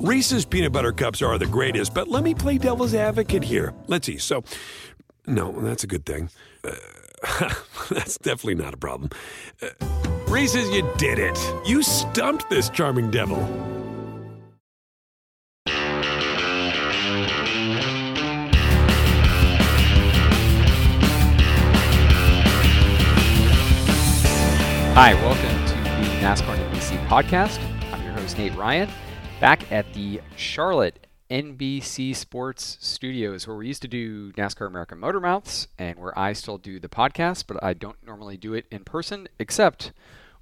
Reese's peanut butter cups are the greatest, but let me play devil's advocate here. Let's see. So, no, that's a good thing. Uh, that's definitely not a problem. Uh, Reese's, you did it. You stumped this charming devil. Hi, welcome to the NASCAR NBC podcast. I'm your host, Nate Ryan, back at the Charlotte NBC Sports Studios, where we used to do NASCAR American Motor Mouths and where I still do the podcast, but I don't normally do it in person, except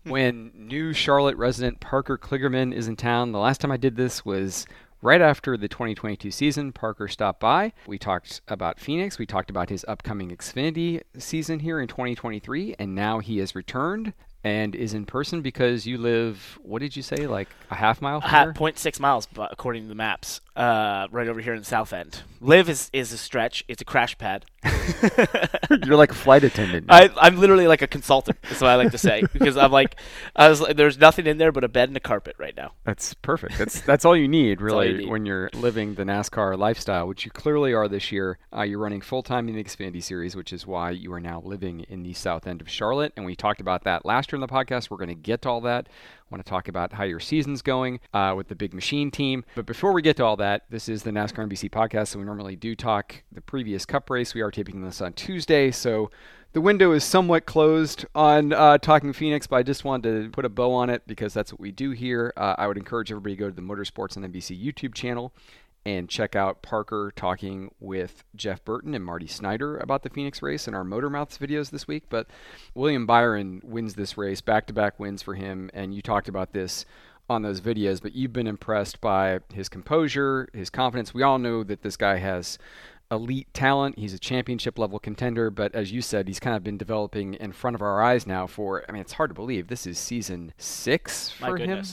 hmm. when new Charlotte resident Parker Kligerman is in town. The last time I did this was right after the 2022 season. Parker stopped by. We talked about Phoenix. We talked about his upcoming Xfinity season here in 2023, and now he has returned and is in person because you live. What did you say? Like a half mile from Ha- here? 0.6 miles, but according to the maps, uh, right over here in the south end. Live is, is a stretch. It's a crash pad. You're like a flight attendant. I, I'm literally like a consultant. That's what I like to say because I'm like, I was like, there's nothing in there but a bed and a carpet right now. That's perfect. That's that's all you need, all you really, need. when you're living the NASCAR lifestyle, which you clearly are this year. Uh, you're running full time in the Xfinity Series, which is why you are now living in the south end of Charlotte. And we talked about that last year in the podcast. We're going to get to all that. I want to talk about how your season's going uh, with the Big Machine team. But before we get to all that, this is the NASCAR NBC podcast, so we normally do talk the previous Cup race. We are taping this on Tuesday, so the window is somewhat closed on uh, talking Phoenix, but I just wanted to put a bow on it because that's what we do here. Uh, I would encourage everybody to go to the Motorsports on NBC YouTube channel and check out Parker talking with Jeff Burton and Marty Snider about the Phoenix race in our Motor Mouths videos this week. But William Byron wins this race, back to back wins for him, and you talked about this on those videos, but you've been impressed by his composure, his confidence. We all know that this guy has elite talent. He's a championship level contender, but as you said, he's kind of been developing in front of our eyes now for I mean, it's hard to believe. This is season 6 My for him.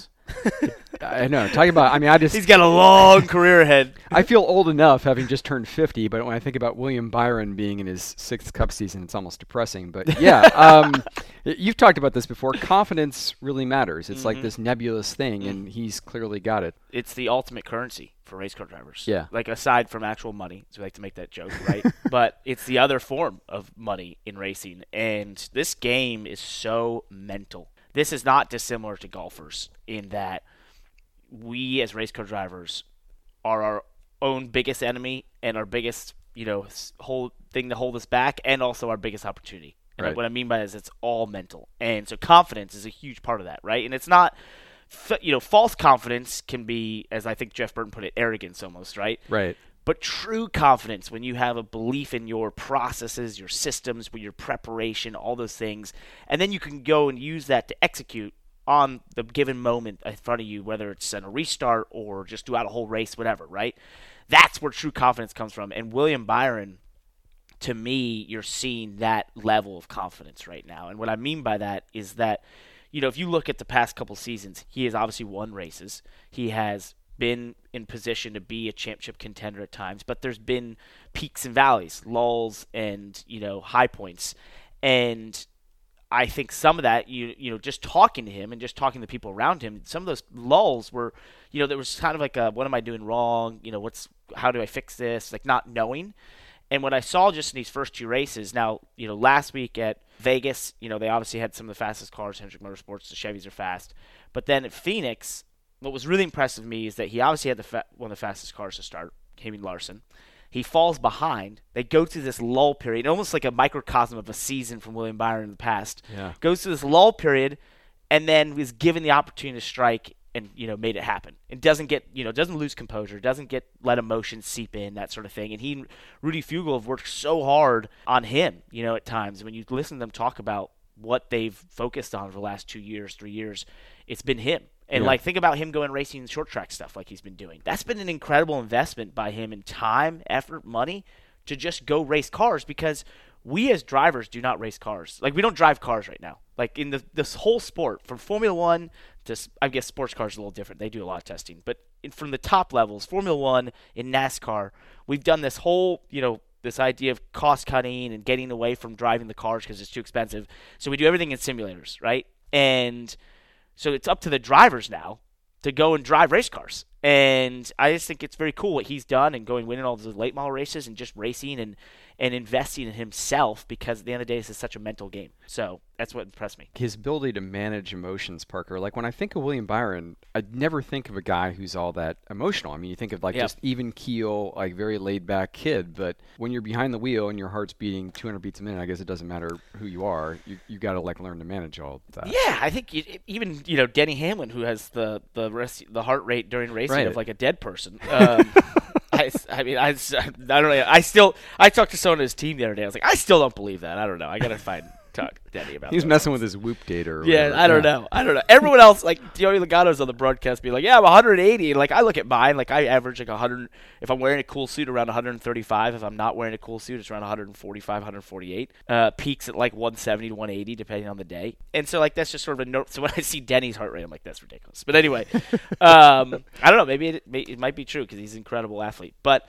I know. Talking about I mean, I just He's got a long career ahead. I feel old enough having just turned 50, but when I think about William Byron being in his sixth Cup season, it's almost depressing. But yeah, um, you've talked about this before. Confidence really matters. It's like this nebulous thing, and he's clearly got it. It's the ultimate currency for race car drivers. Yeah. Like aside from actual money, so we like to make that joke, right? but it's the other form of money in racing, and this game is so mental. This is not dissimilar to golfers in that we as race car drivers are our own biggest enemy and our biggest, you know, whole thing to hold us back, and also our biggest opportunity. And Right. what I mean by that is it's all mental, and so confidence is a huge part of that, right? And it's not, you know, false confidence can be, as I think Jeff Burton put it, arrogance almost, right? Right. But true confidence, when you have a belief in your processes, your systems, your preparation, all those things, and then you can go and use that to execute on the given moment in front of you, whether it's in a restart or just throughout a whole race, whatever, right? That's where true confidence comes from. And William Byron, to me, you're seeing that level of confidence right now. And what I mean by that is that, you know, if you look at the past couple seasons, he has obviously won races. He has been in position to be a championship contender at times, but there's been peaks and valleys, lulls and, you know, high points. And I think some of that, you you know, just talking to him and just talking to people around him, some of those lulls were, you know, there was kind of like a, what am I doing wrong? You know, what's how do I fix this? Like not knowing. And what I saw just in these first two races, now, you know, last week at Vegas, you know, they obviously had some of the fastest cars, Hendrick Motorsports, the Chevys are fast. But then at Phoenix, what was really impressive to me is that he obviously had the fa- one of the fastest cars to start, Kevin Larson. He falls behind. They go through this lull period, almost like a microcosm of a season from William Byron in the past. Yeah. Goes through this lull period, and then was given the opportunity to strike, and you know made it happen. And doesn't get you know doesn't lose composure, doesn't get let emotions seep in, that sort of thing. And he, Rudy Fugle, have worked so hard on him. You know, at times when you listen to them talk about what they've focused on for the last two years, three years, it's been him. And Yeah. like think about him going racing short track stuff like he's been doing. That's been an incredible investment by him in time, effort, money to just go race cars because we as drivers do not race cars. Like we don't drive cars right now. Like in the this whole sport from Formula 1 to I guess sports cars are a little different. They do a lot of testing, but in, from the top levels, Formula 1 in NASCAR, we've done this whole, you know, this idea of cost cutting and getting away from driving the cars because it's too expensive. So we do everything in simulators, right? And so it's up to the drivers now to go and drive race cars. And I just think it's very cool what he's done and going winning all the late model races and just racing and, and investing in himself because at the end of the day, this is such a mental game. So that's what impressed me. his ability to manage emotions, Parker. Like when I think of William Byron, I never think of a guy who's all that emotional. I mean, you think of like Yeah. just even keel, like very laid back kid. But when you're behind the wheel and your heart's beating 200 beats a minute, I guess it doesn't matter who you are. You you got to like learn to manage all that. Yeah, I think you, even you know Denny Hamlin, who has the the rest, the heart rate during racing Right. of like a dead person. Um, I, I mean, I, I don't know. I still I talked to someone on his team the other day. I was like, I still don't believe that. I don't know. I gotta find talk to Denny about. He's that. messing with his whoop data. Or Yeah, whatever. I don't know. I don't know. Everyone else, like Joey Logano's on the broadcast, be like, "Yeah, I'm 180." Like I look at mine, like I average like 100. If I'm wearing a cool suit, around 135. If I'm not wearing a cool suit, it's around 145, 148. Uh, peaks at like 170 to 180, depending on the day. And so like that's just sort of a note. So when I see Denny's heart rate, I'm like, that's ridiculous. But anyway, um, I don't know. Maybe it, it might be true because he's an incredible athlete. But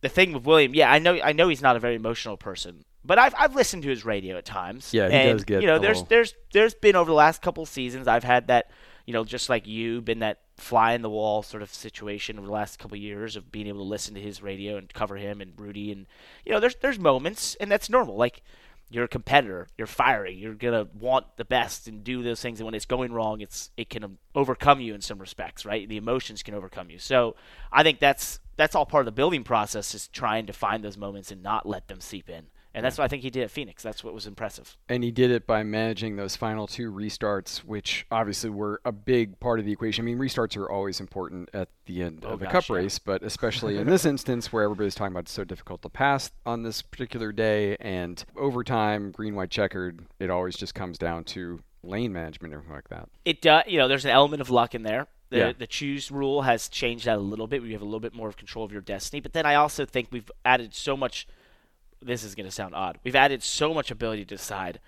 the thing with William, yeah, I know, I know he's not a very emotional person, but I've I've listened to his radio at times. Yeah, he and, does get You know, there's little- there's there's been over the last couple seasons I've had that, you know, just like you, been that fly in the wall sort of situation over the last couple years of being able to listen to his radio and cover him and Rudy and you know, there's there's moments and that's normal. Like you're a competitor, you're fiery, you're gonna want the best and do those things and when it's going wrong it's it can um, overcome you in some respects, right? The emotions can overcome you. So I think that's that's all part of the building process is trying to find those moments and not let them seep in. And that's what I think he did at Phoenix. That's what was impressive. And he did it by managing those final two restarts, which obviously were a big part of the equation. I mean, restarts are always important at the end Oh, of a gosh, cup yeah. race, but especially in this instance where everybody's talking about it's so difficult to pass on this particular day and overtime, green, white, checkered, it always just comes down to lane management and everything like that. It does, you know, there's an element of luck in there. The, Yeah. the choose rule has changed that a little bit. We have a little bit more of control of your destiny. But then I also think we've added so much. This is going to sound odd. We've added so much ability to decide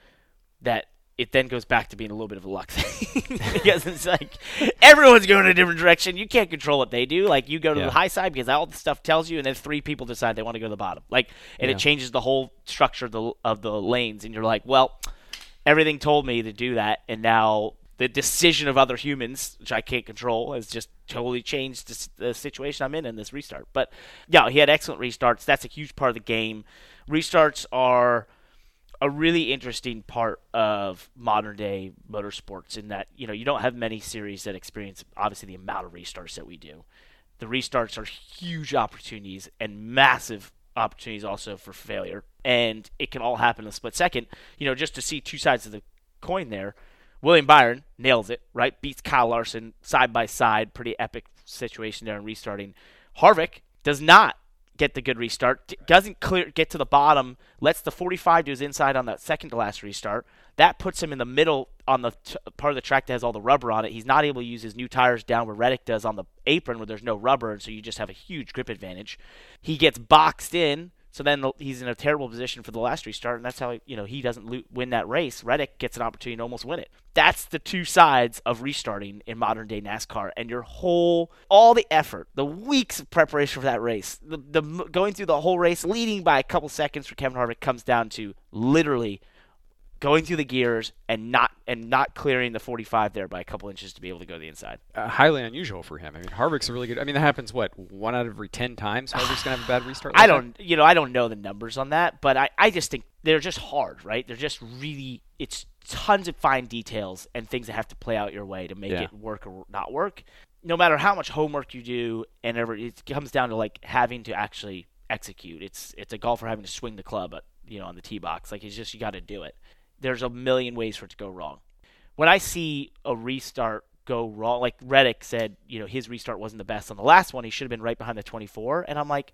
that it then goes back to being a little bit of a luck thing because it's like everyone's going in a different direction. You can't control what they do. Like you go to Yeah. the high side because all the stuff tells you, and then three people decide they want to go to the bottom. Like, and Yeah. it changes the whole structure of the of the lanes. And you're like, well, everything told me to do that, and now the decision of other humans, which I can't control, has just totally changed the, the situation I'm in in this restart. But yeah, he had excellent restarts. That's a huge part of the game. Restarts are a really interesting part of modern day motorsports in that you know you don't have many series that experience obviously the amount of restarts that we do. The restarts are huge opportunities and massive opportunities also for failure, and it can all happen in a split second. You know, just to see two sides of the coin there. William Byron nails it, right? Beats Kyle Larson side by side. Pretty epic situation there in restarting. Harvick does not get the good restart. Doesn't clear get to the bottom. Lets the 45 do his inside on that second to last restart. That puts him in the middle on the t- part of the track that has all the rubber on it. He's not able to use his new tires down where Reddick does on the apron where there's no rubber, and so you just have a huge grip advantage. He gets boxed in. So then the- he's in a terrible position for the last restart, and that's how you know he doesn't lo- win that race. Reddick gets an opportunity to almost win it. That's the two sides of restarting in modern day NASCAR, and your whole, all the effort, the weeks of preparation for that race, the, the going through the whole race, leading by a couple seconds for Kevin Harvick, comes down to literally going through the gears and not and not clearing the 45 there by a couple inches to be able to go to the inside. Uh, highly unusual for him. I mean, Harvick's a really good. I mean, that happens what one out of every ten times. Harvick's gonna have a bad restart. I like that? don't, you know, I don't know the numbers on that, but I, I just think they're just hard, right? They're just really, it's tons of fine details and things that have to play out your way to make Yeah. it work or not work. No matter how much homework you do, and ever, it comes down to like having to actually execute. It's it's a golfer having to swing the club, at, you know, on the tee box. Like it's just you got to do it. There's a million ways for it to go wrong. When I see a restart go wrong, like Reddick said, you know, his restart wasn't the best on the last one. He should have been right behind the 24, and I'm like,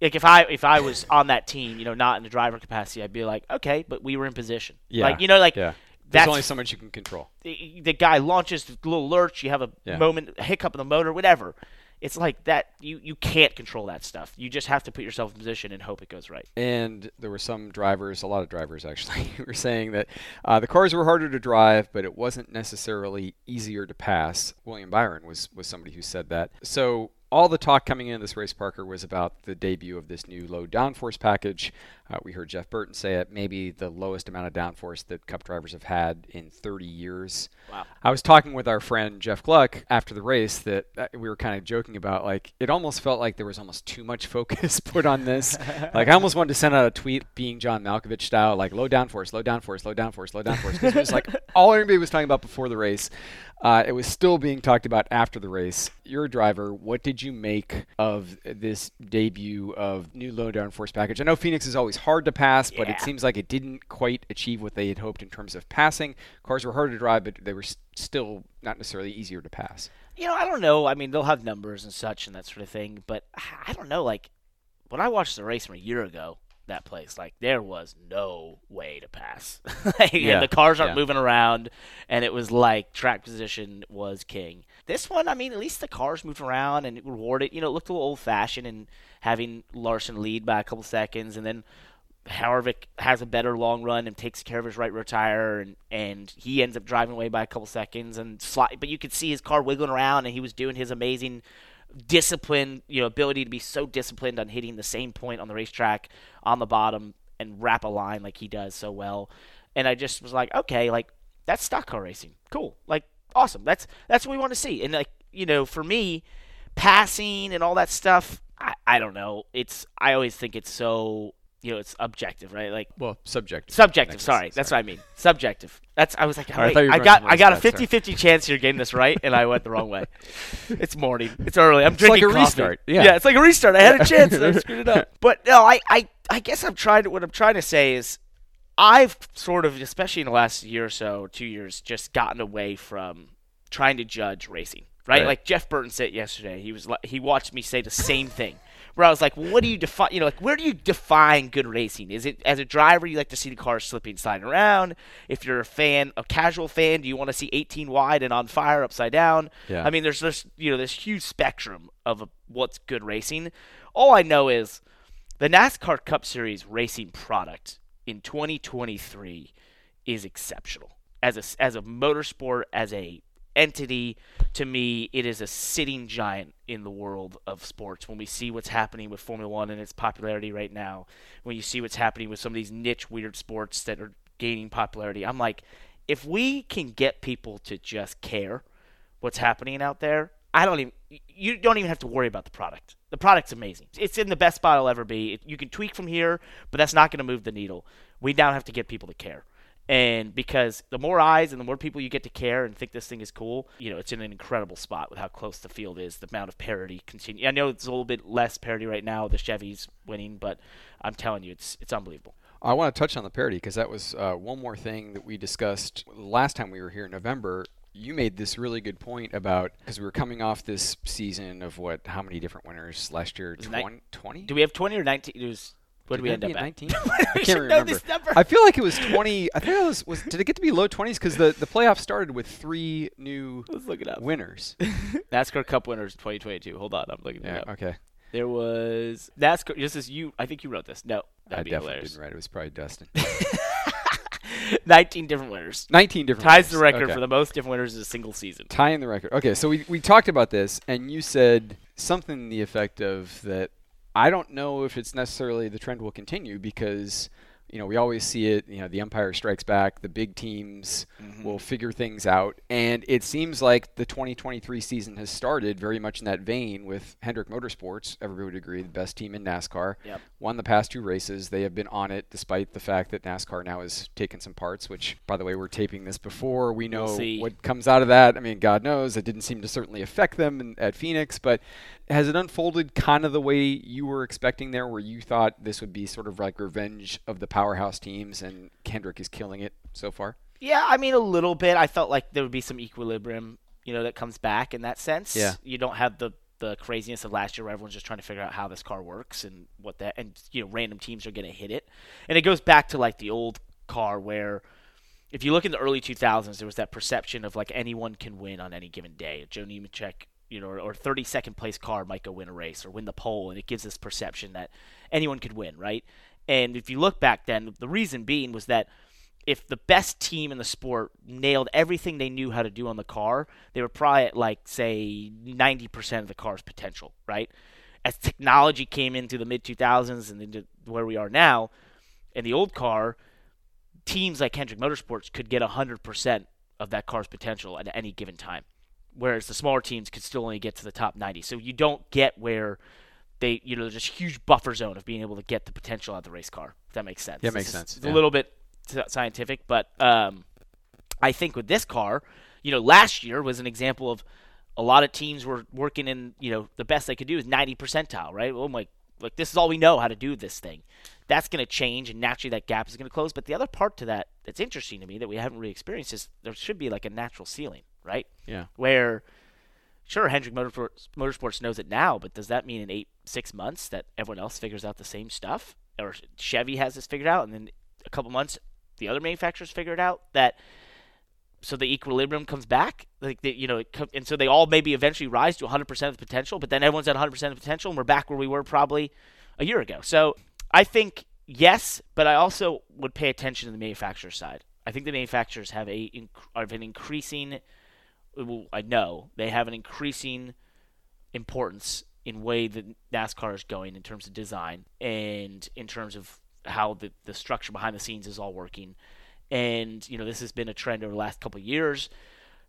like if I if I was on that team, you know, not in the driver capacity, I'd be like, okay, but we were in position. Yeah, Like you know, like yeah. There's that's only so much you can control. the, the guy launches a little lurch, you have a Yeah. moment, a hiccup in the motor, whatever. It's like that. You you can't control that stuff. You just have to put yourself in position and hope it goes right. And there were some drivers, a lot of drivers actually, were saying that uh, the cars were harder to drive, but it wasn't necessarily easier to pass. William Byron was, was somebody who said that. So all the talk coming into this race, Parker, was about the debut of this new low downforce package. Uh, we heard Jeff Burton say it, maybe the lowest amount of downforce that Cup drivers have had in 30 years. Wow. I was talking with our friend Jeff Gluck after the race that uh, we were kind of joking about. Like, it almost felt like there was almost too much focus put on this. like, I almost wanted to send out a tweet being John Malkovich style, like low downforce, low downforce, low downforce, low downforce. Because it was like all everybody was talking about before the race. Uh, it was still being talked about after the race. You're a driver. What did you make of this debut of new low downforce package? I know Phoenix is always hard to pass, but it seems like it didn't quite achieve what they had hoped in terms of passing. Cars were harder to drive, but they were still not necessarily easier to pass. You know, I don't know. I mean, they'll have numbers and such and that sort of thing, but I don't know. Like when I watched the race from a year ago, that place, like there was no way to pass. like, and Yeah, the cars aren't yeah. moving around, and it was like track position was king. This one, I mean, at least the cars moved around and it rewarded. You know, it looked a little old fashioned and having Larson lead by a couple seconds, and then Harvick has a better long run and takes care of his right rear tire, and, and he ends up driving away by a couple seconds. And sli- but you could see his car wiggling around, and he was doing his amazing discipline, you know, ability to be so disciplined on hitting the same point on the racetrack on the bottom and wrap a line like he does so well. And I just was like, okay, like that's stock car racing, cool, like awesome. That's that's what we want to see. And like you know, for me, passing and all that stuff, I, I don't know. It's I always think it's so you know it's objective, right? Like Well, subjective. Subjective, sorry. That's what I mean. Subjective. That's I was like, I wait, were I got I got a that, 50-50 chance you're getting this right and I went the wrong way. it's morning. It's early. I'm like drinking like a coffee. restart, yeah. yeah, it's like a restart. I had a chance and I screwed it up. But no, I, I I guess I'm trying to what I'm trying to say is I've sort of especially in the last year or so, 2 years just gotten away from trying to judge racing. Right? Right. Like Jeff Burton said yesterday. He was like, he watched me say the same thing. Where I was like, well, what do you define? You know, like where do you define good racing? Is it as a driver you like to see the car slipping, sliding around? If you're a fan, a casual fan, do you want to see 18 wide and on fire upside down? Yeah. I mean, there's this you know this huge spectrum of what's good racing. All I know is the NASCAR Cup Series racing product in 2023 is exceptional as a as a motorsport as a entity to me it is a sitting giant in the world of sports. When we see what's happening with formula 1 and its popularity right now when you see what's happening with some of these niche weird sports that are gaining popularity i'm like if we can get people to just care what's happening out there i don't even you don't even have to worry about the product. The product's amazing. It's in the best spot it'll ever be. You can tweak from here but that's not going to move the needle. We now have to get people to care and because the more eyes and the more people you get to care and think this thing is cool, you know, it's in an incredible spot with how close the field is, the amount of parity continue. I know it's a little bit less parity right now, the Chevy's winning, but I'm telling you, it's it's unbelievable. I want to touch on the parity because that was uh, one more thing that we discussed last time we were here in November. You made this really good point about because we were coming off this season of what? How many different winners last year? it nine- 20? Do we have 20 or 19? It was, what did, we end up at? 19? I can't should know remember. this number. I feel like it was 20. I think it was. was did it get to be low 20s? Because the the playoff started with three new Let's look it up. winners. NASCAR Cup winners 2022. Hold on, I'm looking it up. Okay. There was NASCAR. This is you. I think you wrote this. No, I that'd be definitely hilarious. didn't write. It was probably Dustin. 19 different winners. 19 different. Ties the record Okay. for the most different winners in a single season. tying the record. Okay, so we, we talked about this, and you said something to the effect of that I don't know if it's necessarily the trend will continue because you know we always see it. You know, the empire strikes back. The big teams mm-hmm. will figure things out, and it seems like the 2023 season has started very much in that vein with Hendrick Motorsports. Everybody would agree the best team in NASCAR. Yep. Won the past two races. They have been on it despite the fact that NASCAR now has taken some parts. Which, by the way, we're taping this before we know We'll what comes out of that. I mean, God knows it didn't seem to certainly affect them in, at Phoenix, but has it unfolded kind of the way you were expecting there, where you thought this would be sort of like revenge of the powerhouse teams, and Hendrick is killing it so far? Yeah, I mean a little bit. I felt like there would be some equilibrium, you know, that comes back in that sense. Yeah. You don't have the the craziness of last year where everyone's just trying to figure out how this car works and what that and you know, random teams are gonna hit it. And it goes back to like the old car where if you look in the early 2000s, there was that perception of like anyone can win on any given day. Joe Nemechek, you know, or 32nd place car might go win a race or win the pole, and it gives this perception that anyone could win, right? And if you look back then, the reason being was that if the best team in the sport nailed everything they knew how to do on the car, they were probably at like say 90% of the car's potential, right? As technology came into the mid 2000s and into where we are now, in the old car, teams like Hendrick Motorsports could get 100% of that car's potential at any given time, whereas the smaller teams could still only get to the top 90. So you don't get where they, you know, there's this huge buffer zone of being able to get the potential out of the race car. If that makes sense. Yeah, makes It's sense, It's yeah. a little bit scientific, but um, I think with this car, you know, last year was an example of a lot of teams were working in, you know, the best they could do is 90 percentile, right? Oh my, like this is all we know how to do this thing. That's going to change, and naturally that gap is going to close. But the other part to that that's interesting to me that we haven't really experienced is there should be like a natural ceiling, right? Yeah. Where, sure, Hendrick Motorsports, Motorsports knows it now, but does that mean in eight, six months that everyone else figures out the same stuff, or Chevy has this figured out, and then a couple months the other manufacturers figure it out that so the equilibrium comes back like the, you know co- and so they all maybe eventually rise to 100% of the potential but then everyone's at 100% of the potential and we're back where we were probably a year ago so i think yes but i also would pay attention to the manufacturer side i think the manufacturers have a have an increasing well, i know they have an increasing importance in way that NASCAR is going in terms of design and in terms of how the, the structure behind the scenes is all working. And, you know, this has been a trend over the last couple of years.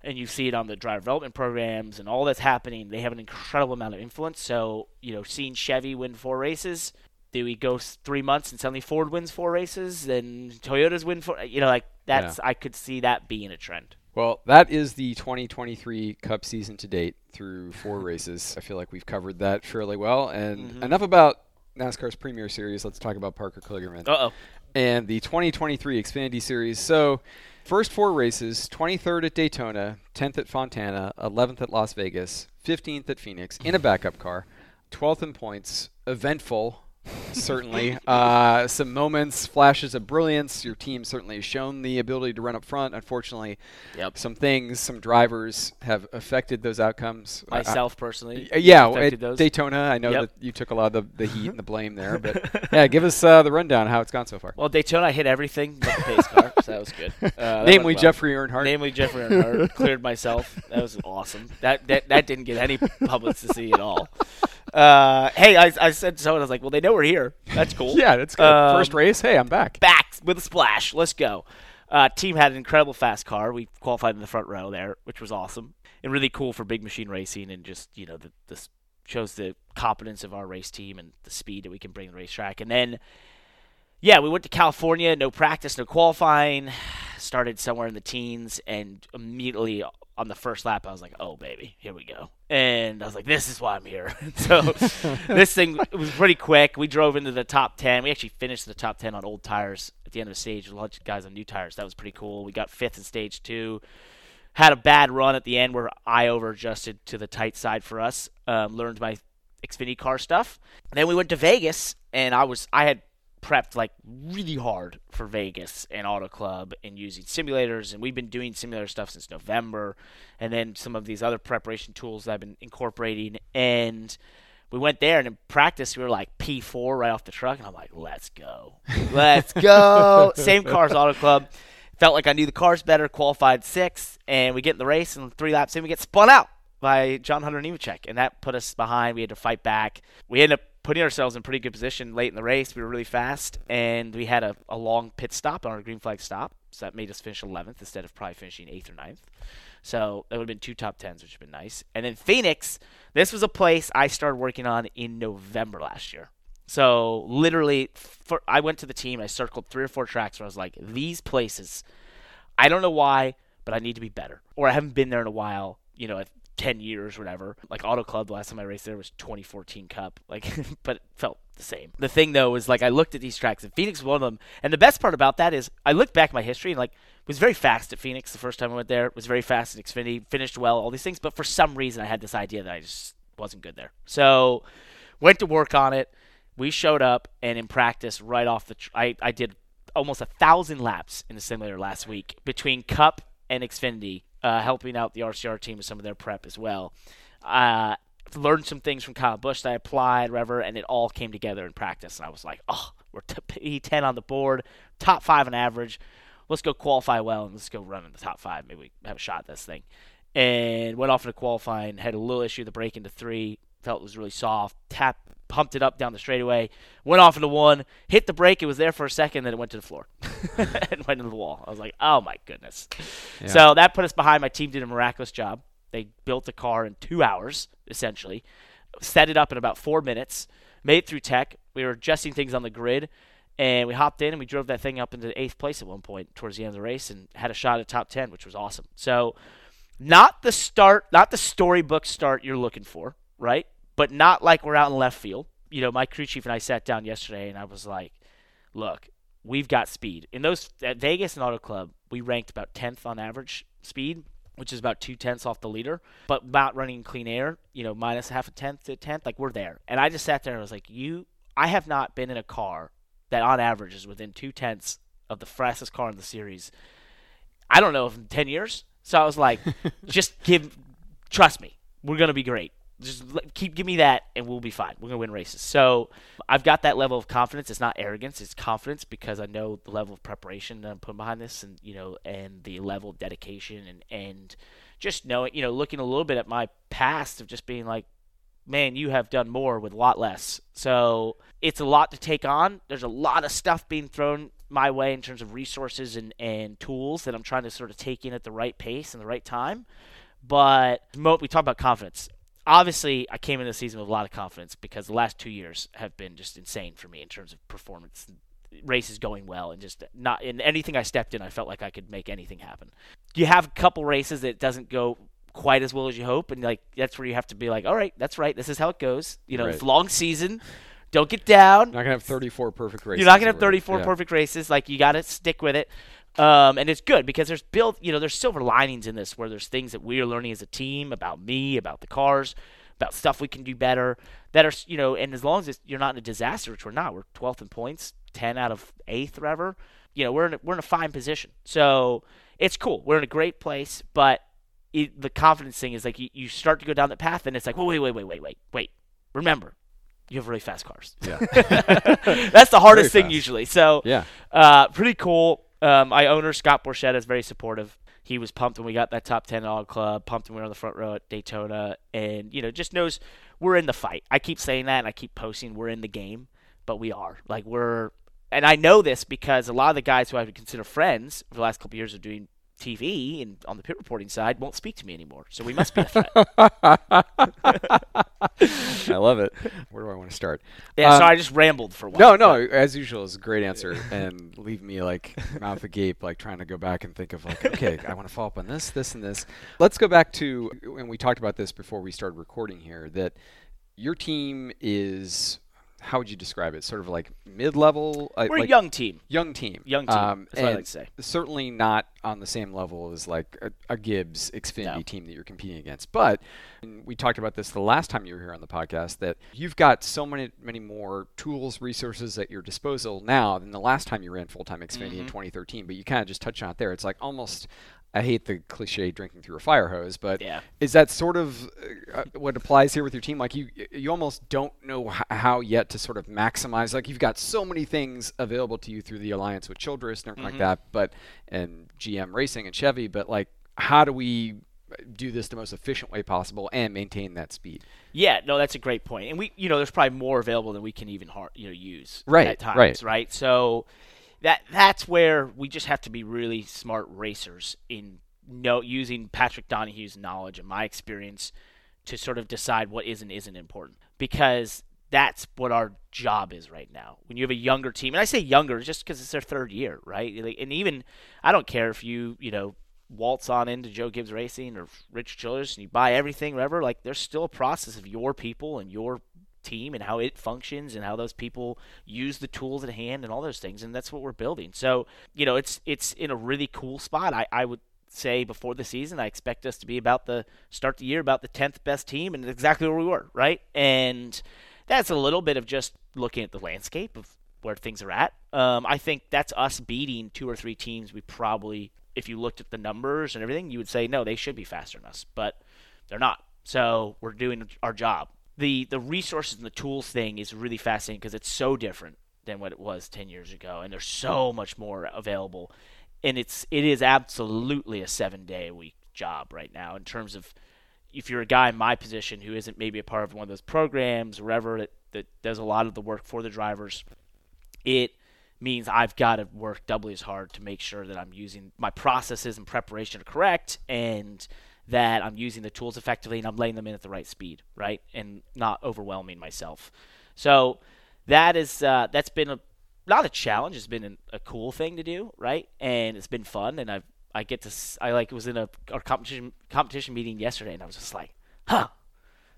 And you see it on the driver development programs and all that's happening. They have an incredible amount of influence. So, you know, seeing Chevy win four races, do we go three months and suddenly Ford wins four races? Then Toyota's win four? You know, like that's, I could see that being a trend. Well, that is the 2023 Cup season to date through four races. I feel like we've covered that fairly well. And Mm-hmm. enough about NASCAR's Premier Series. Let's talk about Parker Kligerman Uh oh. and the 2023 Xfinity Series. So, first four races 23rd at Daytona, 10th at Fontana, 11th at Las Vegas, 15th at Phoenix in a backup car, 12th in points, eventful. Certainly, uh, some moments, flashes of brilliance. Your team certainly has shown the ability to run up front. Unfortunately, Yep. some things, some drivers have affected those outcomes. Uh, Myself personally. uh, yeah, at those. Daytona, I know Yep. that you took a lot of the, the heat and the blame there, but yeah, give us uh, the rundown how it's gone so far. Well, Daytona, I hit everything but the pace car, so that was good. Uh, that Namely, well. Jeffrey Earnhardt. Namely, Jeffrey Earnhardt cleared myself. That was awesome. That that, that didn't get any publicity at all. Uh, hey, I, I said to someone, I was like, well, they know we're here. That's cool. yeah, that's good. Um, First race, hey, I'm back. back with a splash. Let's go. Uh, team had an incredible fast car. We qualified in the front row there, which was awesome and really cool for big machine racing and just you know the this shows the competence of our race team and the speed that we can bring to the racetrack. And then yeah, we went to California, no practice, no qualifying. Started somewhere in the teens, and immediately on the first lap, I was like, "Oh baby, here we go!" And I was like, "This is why I'm here." so this thing it was pretty quick. We drove into the top ten. We actually finished the top ten on old tires at the end of the stage. A lot of guys on new tires. That was pretty cool. We got fifth in stage two. Had a bad run at the end where I over adjusted to the tight side for us. Um, learned my Xfinity car stuff. Then we went to Vegas, and I was I had prepped like really hard for Vegas and Auto Club and using simulators, and we've been doing simulator stuff since November, and then some of these other preparation tools that I've been incorporating. And we went there, and in practice we were like P4 right off the truck, and I'm like, let's go, let's go. Same cars, Auto Club. Felt like I knew the cars better. Qualified sixth, and we get in the race, and three laps in, we get spun out by John Hunter Nemechek, and that put us behind. We had to fight back. We ended up putting ourselves in pretty good position late in the race. We were really fast, and we had a, a long pit stop on our green flag stop, so that made us finish 11th instead of probably finishing 8th or 9th. So that would have been two top tens, which would have been nice. And then Phoenix, this was a place I started working on in November last year. So literally, for, I went to the team. I circled three or four tracks where I was like, these places, I don't know why, but I need to be better. Or I haven't been there in a while. You know, 10 years whatever. Like Auto Club, the last time I raced there was 2014 Cup. Like, but it felt the same. The thing though is like I looked at these tracks and Phoenix was one of them. And the best part about that is I looked back my history and like was very fast at Phoenix the first time I went there. Was very fast at Xfinity, finished well, all these things. But for some reason I had this idea that I just wasn't good there. So went to work on it. We showed up and in practice right off the tr- I I did almost a thousand laps in the simulator last week between Cup and Xfinity, uh, helping out the RCR team with some of their prep as well. Uh, learned some things from Kyle Busch that I applied, whatever, and it all came together in practice. And I was like, oh, we're t- P10 on the board, top five on average. Let's go qualify well and let's go run in the top five. Maybe we have a shot at this thing. And went off into qualifying, had a little issue with the brake into three, felt it was really soft, tap pumped it up down the straightaway, went off into one, hit the brake. It was there for a second, then it went to the floor and went into the wall. I was like, oh my goodness. Yeah. So that put us behind. My team did a miraculous job. They built the car in two hours, essentially, set it up in about four minutes, made it through tech. We were adjusting things on the grid, and we hopped in and we drove that thing up into eighth place at one point towards the end of the race and had a shot at top 10, which was awesome. So, not the start, not the storybook start you're looking for, right? but not like we're out in left field. You know, my crew chief and I sat down yesterday, and I was like, "Look, we've got speed in those at Vegas and Auto Club. We ranked about tenth on average speed, which is about two tenths off the leader. But about running clean air, you know, minus half a tenth to a tenth, like we're there. And I just sat there and I was like, "You, I have not been in a car that on average is within two tenths of the fastest car in the series. I don't know if in ten years. So I was like, just give, trust me, we're gonna be great just keep give me that and we'll be fine. We're gonna win races. So I've got that level of confidence. It's not arrogance. It's confidence because I know the level of preparation that I'm putting behind this, and you know, and the level of dedication and and just knowing, you know, looking a little bit at my past of just being like, man, you have done more with a lot less. So it's a lot to take on. There's a lot of stuff being thrown my way in terms of resources and and tools that I'm trying to sort of take in at the right pace and the right time. But we talk about confidence obviously I came into the season with a lot of confidence because the last two years have been just insane for me in terms of performance. Races going well and just not in anything I stepped in, I felt like I could make anything happen. You have a couple races that doesn't go quite as well as you hope, and like that's where you have to be like, all right, that's right, this is how it goes. You know, right. it's long season. Don't get down. You're not gonna have 34 perfect races. You're not gonna have 34 yeah. perfect races. Like you got to stick with it. Um, and it's good because there's built, you know, there's silver linings in this where there's things that we are learning as a team about me, about the cars, about stuff we can do better. That are, you know, and as long as you're not in a disaster, which we're not, we're 12th in points, 10 out of eighth, whatever. You know, we're in a, we're in a fine position. So it's cool. We're in a great place, but it, the confidence thing is like you, you start to go down that path, and it's like, well, wait, wait, wait, wait, wait, wait. Remember, you have really fast cars. Yeah. That's the hardest thing usually. So yeah, uh, pretty cool. Um, my owner Scott Borchetta is very supportive. He was pumped when we got that top ten Auto Club. Pumped when we were on the front row at Daytona, and you know just knows we're in the fight. I keep saying that, and I keep posting we're in the game, but we are like we're. And I know this because a lot of the guys who I would consider friends for the last couple years are doing TV and on the pit reporting side won't speak to me anymore. So we must be a threat. I love it. Where do I want to start? Yeah, um, so I just rambled for a while. No, no, as usual, it's a great answer and leave me like mouth agape, like trying to go back and think of like, okay, I want to follow up on this, this, and this. Let's go back to, and we talked about this before we started recording here, that your team is how would you describe it? Sort of like mid-level. Uh, We're like a young team. Young team. Young team. Um, that's what I like to say. Certainly not on the same level as like a, a Gibbs Xfinity no. team that you're competing against. But we talked about this the last time you were here on the podcast that you've got so many many more tools, resources at your disposal now than the last time you ran full-time Xfinity mm-hmm. in 2013. But you kind of just touched on it there. It's like almost I hate the cliche drinking through a fire hose, but yeah. is that sort of uh, what applies here with your team? Like you, you almost don't know how yet to sort of maximize. Like you've got so many things available to you through the alliance with Childress and everything mm-hmm. like that, but and GM Racing and Chevy. But like, how do we do this the most efficient way possible and maintain that speed? Yeah, no, that's a great point. And we, you know, there's probably more available than we can even, you know, use right, at times, right? Right. So that that's where we just have to be really smart racers in know using Patrick Donahue's knowledge and my experience to sort of decide what is and isn't important because that's what our job is right now. When you have a younger team, and I say younger just because it's their third year, right? And even I don't care if you you know waltz on into Joe Gibbs Racing or Rich Childress and you buy everything, whatever. Like there's still a process of your people and your team and how it functions and how those people use the tools at hand and all those things and that's what we're building so you know it's it's in a really cool spot i, I would say before the season i expect us to be about the start the year about the 10th best team and exactly where we were right and that's a little bit of just looking at the landscape of where things are at. Um, I think that's us beating two or three teams. We probably, if you looked at the numbers and everything, you would say no, they should be faster than us, but they're not. So we're doing our job. The the resources and the tools thing is really fascinating because it's so different than what it was 10 years ago and there's so much more available. And it's it is absolutely a 7 day a week job right now in terms of if you're a guy in my position who isn't maybe a part of one of those programs or whatever that, that does a lot of the work for the drivers it means I've got to work doubly as hard to make sure that I'm using my processes and preparation are correct and that I'm using the tools effectively and I'm laying them in at the right speed, right? And not overwhelming myself. So that is uh, that's been a not a challenge. It's been an, a cool thing to do, right? And it's been fun. And I I get to I like was in a, a competition competition meeting yesterday, and I was just like, huh.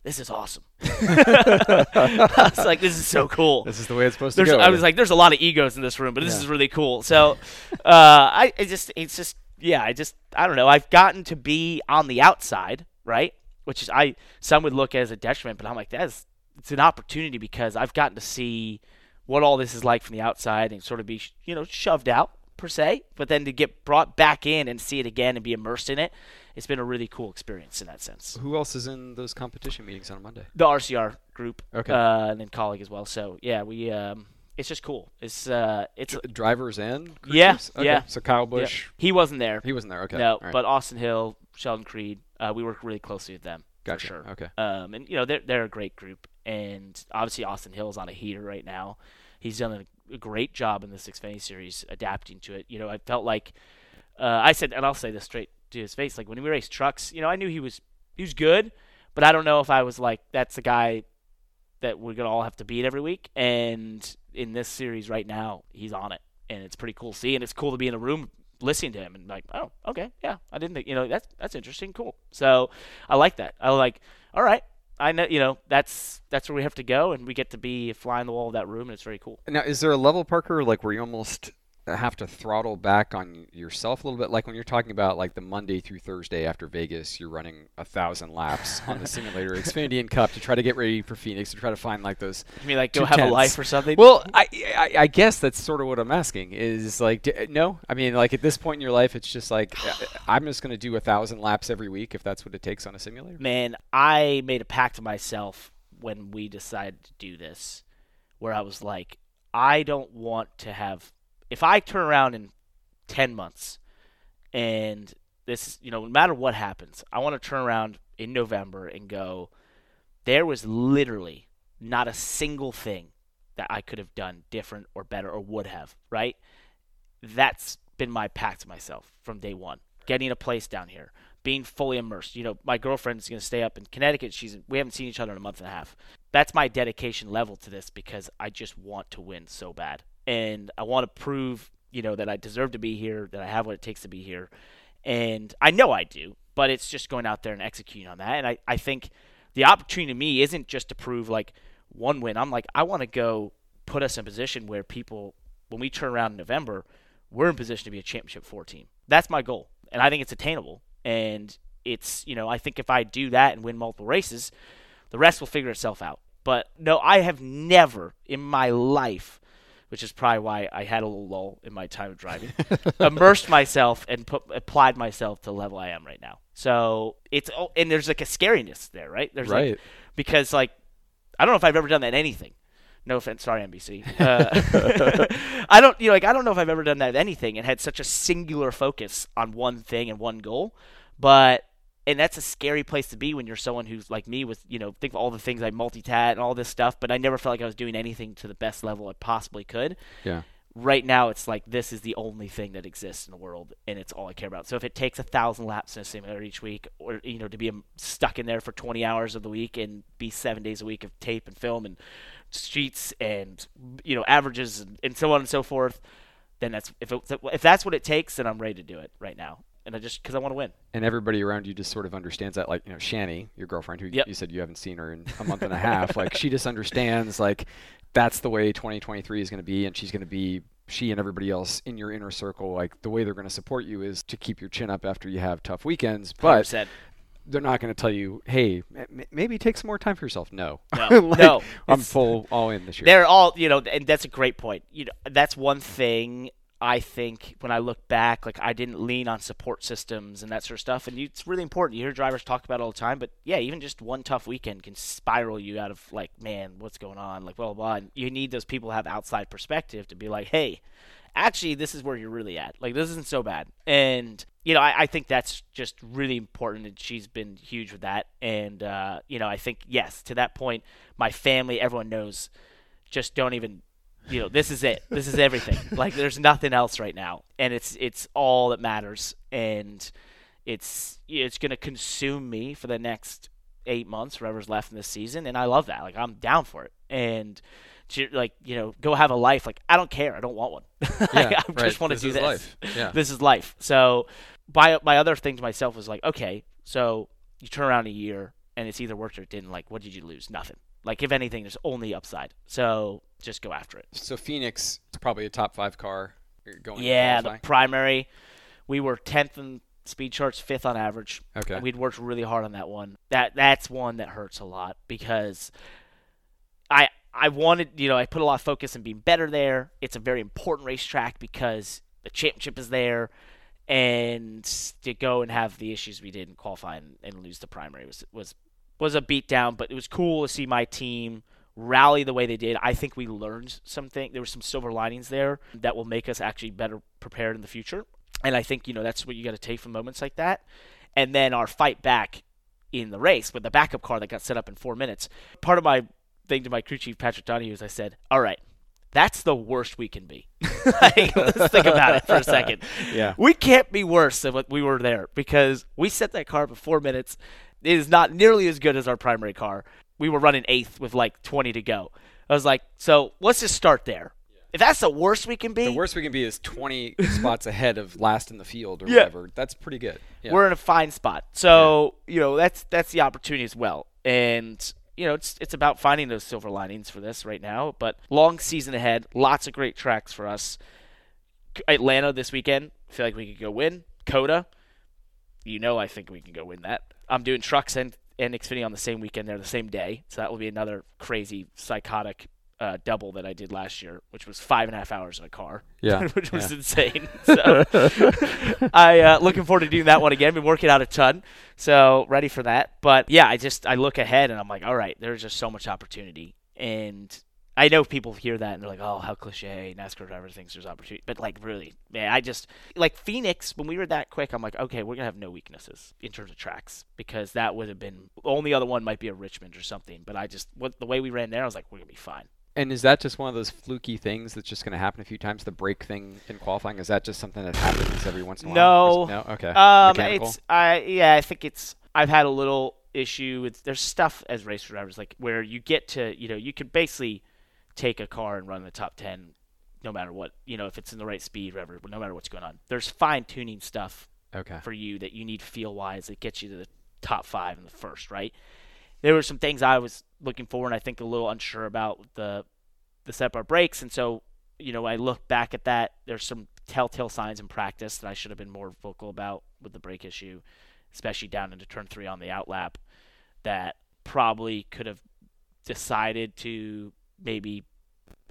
This is awesome. I was like, "This is so cool." This is the way it's supposed there's, to go. I was like, "There's a lot of egos in this room, but this Yeah. is really cool." So, uh, I it just it's just yeah, I just I don't know. I've gotten to be on the outside, right? Which is I some would look as a detriment, but I'm like that's it's an opportunity because I've gotten to see what all this is like from the outside and sort of be you know shoved out per se, but then to get brought back in and see it again and be immersed in it, it's been a really cool experience in that sense. Who else is in those competition meetings on Monday? The RCR group, Okay. uh, and then Kaulig as well. So yeah, we um, it's just cool. It's uh, it's Dr- drivers and Yeah. Okay. yeah. So Kyle yeah. Busch, he wasn't there. he wasn't there. Okay. No, right. but Austin Hill, Sheldon Creed, uh, we work really closely with them Gotcha. for sure. Okay. Um, and you know they're they're a great group, and obviously Austin Hill's on a heater right now. He's done a, a great job in this Xfinity series adapting to it. You know, I felt like uh, I said, and I'll say this straight to his face, like when we raced trucks, you know, I knew he was he was good, but I don't know if I was like that's the guy that we're gonna all have to beat every week. And in this series right now, he's on it, and it's pretty cool to see, and it's cool to be in a room listening to him and like, oh, okay, yeah, I didn't think, you know, that's that's interesting, cool. So I like that. I like, all right, I know, you know, that's that's where we have to go, and we get to be fly the wall of that room, and it's very cool. Now, is there a level, Parker, like where you almost have to throttle back on yourself a little bit? Like when you're talking about like the Monday through Thursday after Vegas, you're running a thousand laps on the simulator, Xfinity and Cup to try to get ready for Phoenix to try to find like those. You mean like go have a life or something? Well, I, I I guess that's sort of what I'm asking. Is like d- no, I mean like at this point in your life, it's just like uh, I'm just going to do a thousand laps every week if that's what it takes on a simulator. man, I made a pact to myself when we decided to do this, where I was like, I don't want to have. If I turn around in ten months, and this, you know, no matter what happens, I want to turn around in November and go. There was literally not a single thing that I could have done different or better or would have. Right? That's been my pact to myself from day one. Getting a place down here, being fully immersed. You know, my girlfriend's going to stay up in Connecticut. She's we haven't seen each other in a month and a half. That's my dedication level to this because I just want to win so bad, and I want to prove, you know, that I deserve to be here, that I have what it takes to be here, and I know I do. But it's just going out there and executing on that, and I I think the opportunity to me isn't just to prove like one win. I'm like I want to go put us in a position where people, when we turn around in November, we're in position to be a championship four team. That's my goal, and I think it's attainable. And it's you know I think if I do that and win multiple races, the rest will figure itself out. But no, I have never in my life, which is probably why I had a little lull in my time of driving, immersed myself and put applied myself to the level I am right now. So it's oh, and there's like a scariness there, right? There's Right. like because like I don't know if I've ever done that in anything. No offense, sorry NBC. Uh, I don't, you know, like I don't know if I've ever done that in anything and had such a singular focus on one thing and one goal. But and that's a scary place to be when you're someone who's like me with, you know, think of all the things I multitat and all this stuff, but I never felt like I was doing anything to the best level I possibly could. Yeah. Right now, it's like this is the only thing that exists in the world, and it's all I care about. So if it takes a thousand laps in a simulator each week, or you know, to be um, stuck in there for 20 hours of the week and be seven days a week of tape and film and sheets and you know averages and, and so on and so forth, then that's if it, if that's what it takes, then I'm ready to do it right now, and I just because I want to win. and everybody around you just sort of understands that like you know shani your girlfriend who Yep. you said you haven't seen her in a month and a half like she just understands like that's the way 2023 is going to be and she's going to be she and everybody else in your inner circle like the way they're going to support you is to keep your chin up after you have tough weekends but 100%. they're not going to tell you, hey, m- maybe take some more time for yourself. No, No, Like, no, I'm full all in this year. They're all, you know, and that's a great point. You know, that's one thing I think when I look back, like I didn't lean on support systems and that sort of stuff. And you, it's really important. You hear drivers talk about all the time, but yeah, even just one tough weekend can spiral you out of like, man, what's going on? Like, blah blah. blah. And you need those people have outside perspective to be like, hey, actually, this is where you're really at. Like, this isn't so bad. And you know, I, I think that's just really important, and she's been huge with that. And uh, you know, I think yes, to that point, my family, everyone knows, just don't even you know this is it. This is everything. Like there's nothing else right now. And it's it's all that matters. And it's it's going to consume me for the next eight months whatever's left in this season. And i love that. Like i'm down for it. And to, like you know go have a life. Like i don't care. I don't want one. Like, Yeah, i right. just want to do is this. life. Yeah. this is life. So my, my other thing to myself was like okay so you turn around a year and it's either worked or it didn't. Like what did you lose? Nothing like if anything there's only upside so just go after it So Phoenix is probably a top five car going. yeah, the primary. We were tenth in speed charts, fifth on average. Okay. We'd worked really hard on that one. That that's one that hurts a lot because I I wanted you know I put a lot of focus in being better there. It's a very important racetrack because the championship is there, and to go and have the issues we did in qualifying and lose the primary was was was a beatdown. But it was cool to see my team rally the way they did. I think we learned something. There were some silver linings there that will make us actually better prepared in the future. And I think, you know, that's what you got to take from moments like that. And then our fight back in the race with the backup car that got set up in four minutes. Part of my thing to my crew chief, Patrick Donahue, is I said, all right, that's the worst we can be. like, let's think about it for a second. Yeah. We can't be worse than what we were there because we set that car up in four minutes. It is not nearly as good as our primary car. We were running eighth with like 20 to go. I was like, so let's just start there. If that's the worst we can be, The worst we can be is 20 spots ahead of last in the field or Yeah. whatever. That's pretty good. Yeah. we're in a fine spot. So you know that's that's the opportunity as well. And you know it's it's about finding those silver linings for this right now. But long season ahead, lots of great tracks for us. Atlanta this weekend, I feel like we could go win. COTA, you know I think we can go win that. I'm doing trucks and and Xfinity on the same weekend. They're the same day, so that will be another crazy psychotic. Uh, double that I did last year, which was five and a half hours in a car, Yeah, which was yeah. insane. So I uh, looking forward to doing that one again. Been working out a ton, so ready for that. But yeah, I just I look ahead and I'm like, all right, there's just so much opportunity, and I know people hear that and they're like, oh, how cliche. NASCAR driver thinks there's opportunity, but like really, man, I just like Phoenix when we were that quick. I'm like, okay, we're gonna have no weaknesses in terms of tracks because that would have been only other one might be a Richmond or something. But I just what the way we ran there, I was like, we're gonna be fine. And is that just one of those fluky things that's just going to happen a few times? The brake thing in qualifying is that just something that happens every once in a while? No. No, okay. Um, Mechanical? it's I yeah, I think it's I've had a little issue with there's stuff as race drivers like where you get to you know you can basically take a car and run the top ten no matter what you know if it's in the right speed whatever no matter what's going on. There's fine tuning stuff okay. for you that you need feel wise that gets you to the top five in the first right. There were some things I was looking for and I think a little unsure about the the set bar brakes and so you know I look back at that there's some telltale signs in practice that I should have been more vocal about with the brake issue especially down into turn 3 on the outlap that probably could have decided to maybe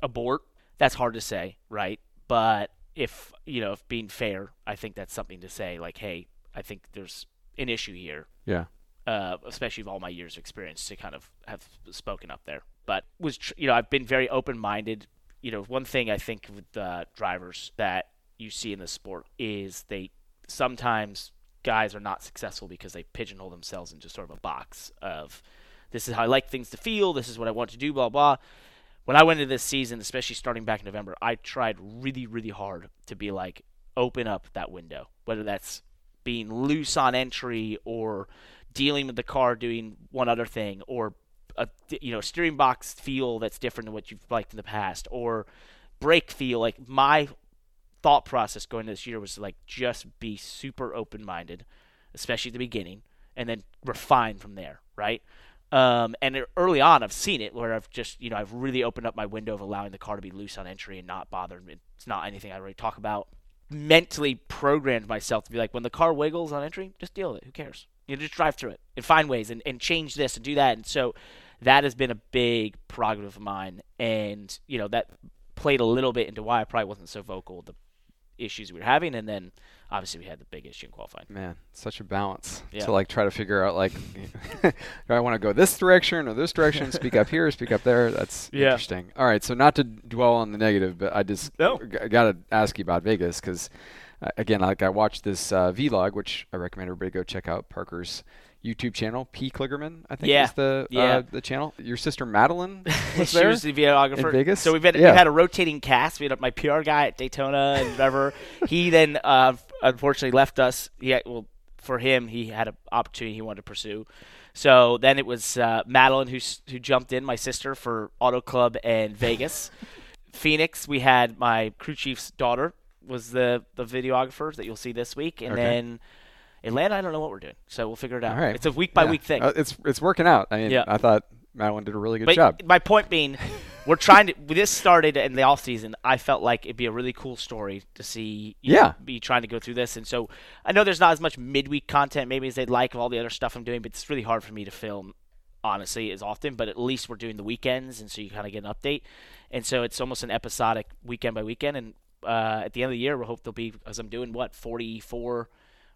abort that's hard to say right but if you know if being fair I think that's something to say like hey I think there's an issue here Yeah. uh, especially of all my years of experience to kind of have spoken up there. But was tr- you know I've been very open minded. You know, one thing I think with uh, drivers that you see in the sport is they sometimes guys are not successful because they pigeonhole themselves into sort of a box of this is how I like things to feel, this is what I want to do, blah blah. When I went into this season, especially starting back in November, I tried really, really hard to be like open up that window, whether that's being loose on entry or dealing with the car doing one other thing or a you know steering box feel that's different than what you've liked in the past or brake feel. Like my thought process going into this year was like just be super open minded especially at the beginning and then refine from there right um, and early on i've seen it where i've just you know i've really opened up my window of allowing the car to be loose on entry and not bothered it's not anything i really talk about mentally programmed myself to be like when the car wiggles on entry just deal with it who cares You know, just drive through it and find ways and, and change this and do that. And so that has been a big prerogative of mine. And, you know, that played a little bit into why I probably wasn't so vocal the issues we were having. And then obviously we had the big issue in qualifying. Man, such a balance Yeah. to like try to figure out like, do I want to go this direction or this direction? Speak up here, speak up there. That's Yeah. interesting. All right, so not to dwell on the negative, but I just No. g- got to ask you about Vegas because, uh, again, like I watched this uh, vlog, which I recommend everybody go check out Parker's YouTube channel, P. Kligerman, I think Yeah. is the Yeah. uh, the channel. Your sister Madeline was she there. was the videographer in Vegas? So we've had Yeah. we had a rotating cast. We had my PR guy at Daytona and whatever. he then uh, unfortunately left us. Had, well for him he had an opportunity he wanted to pursue. So then it was uh, Madeline who who jumped in, my sister for Auto Club and Vegas. Phoenix, we had my crew chief's daughter was the the videographer that you'll see this week, and Okay. then Atlanta. I don't know what we're doing, so we'll figure it out. All right. It's a week by week thing. Uh, it's it's working out. I mean, Yeah. I thought Madeline did a really good But job. my point being, we're trying to. This started in the off season. I felt like it'd be a really cool story to see. You Yeah. know, be trying to go through this, and so I know there's not as much midweek content maybe as they'd like of all the other stuff I'm doing, but it's really hard for me to film honestly as often. But at least we're doing the weekends, and so you kind of get an update, and so it's almost an episodic weekend by weekend. And uh, at the end of the year, we'll hope there'll be as I'm doing what 44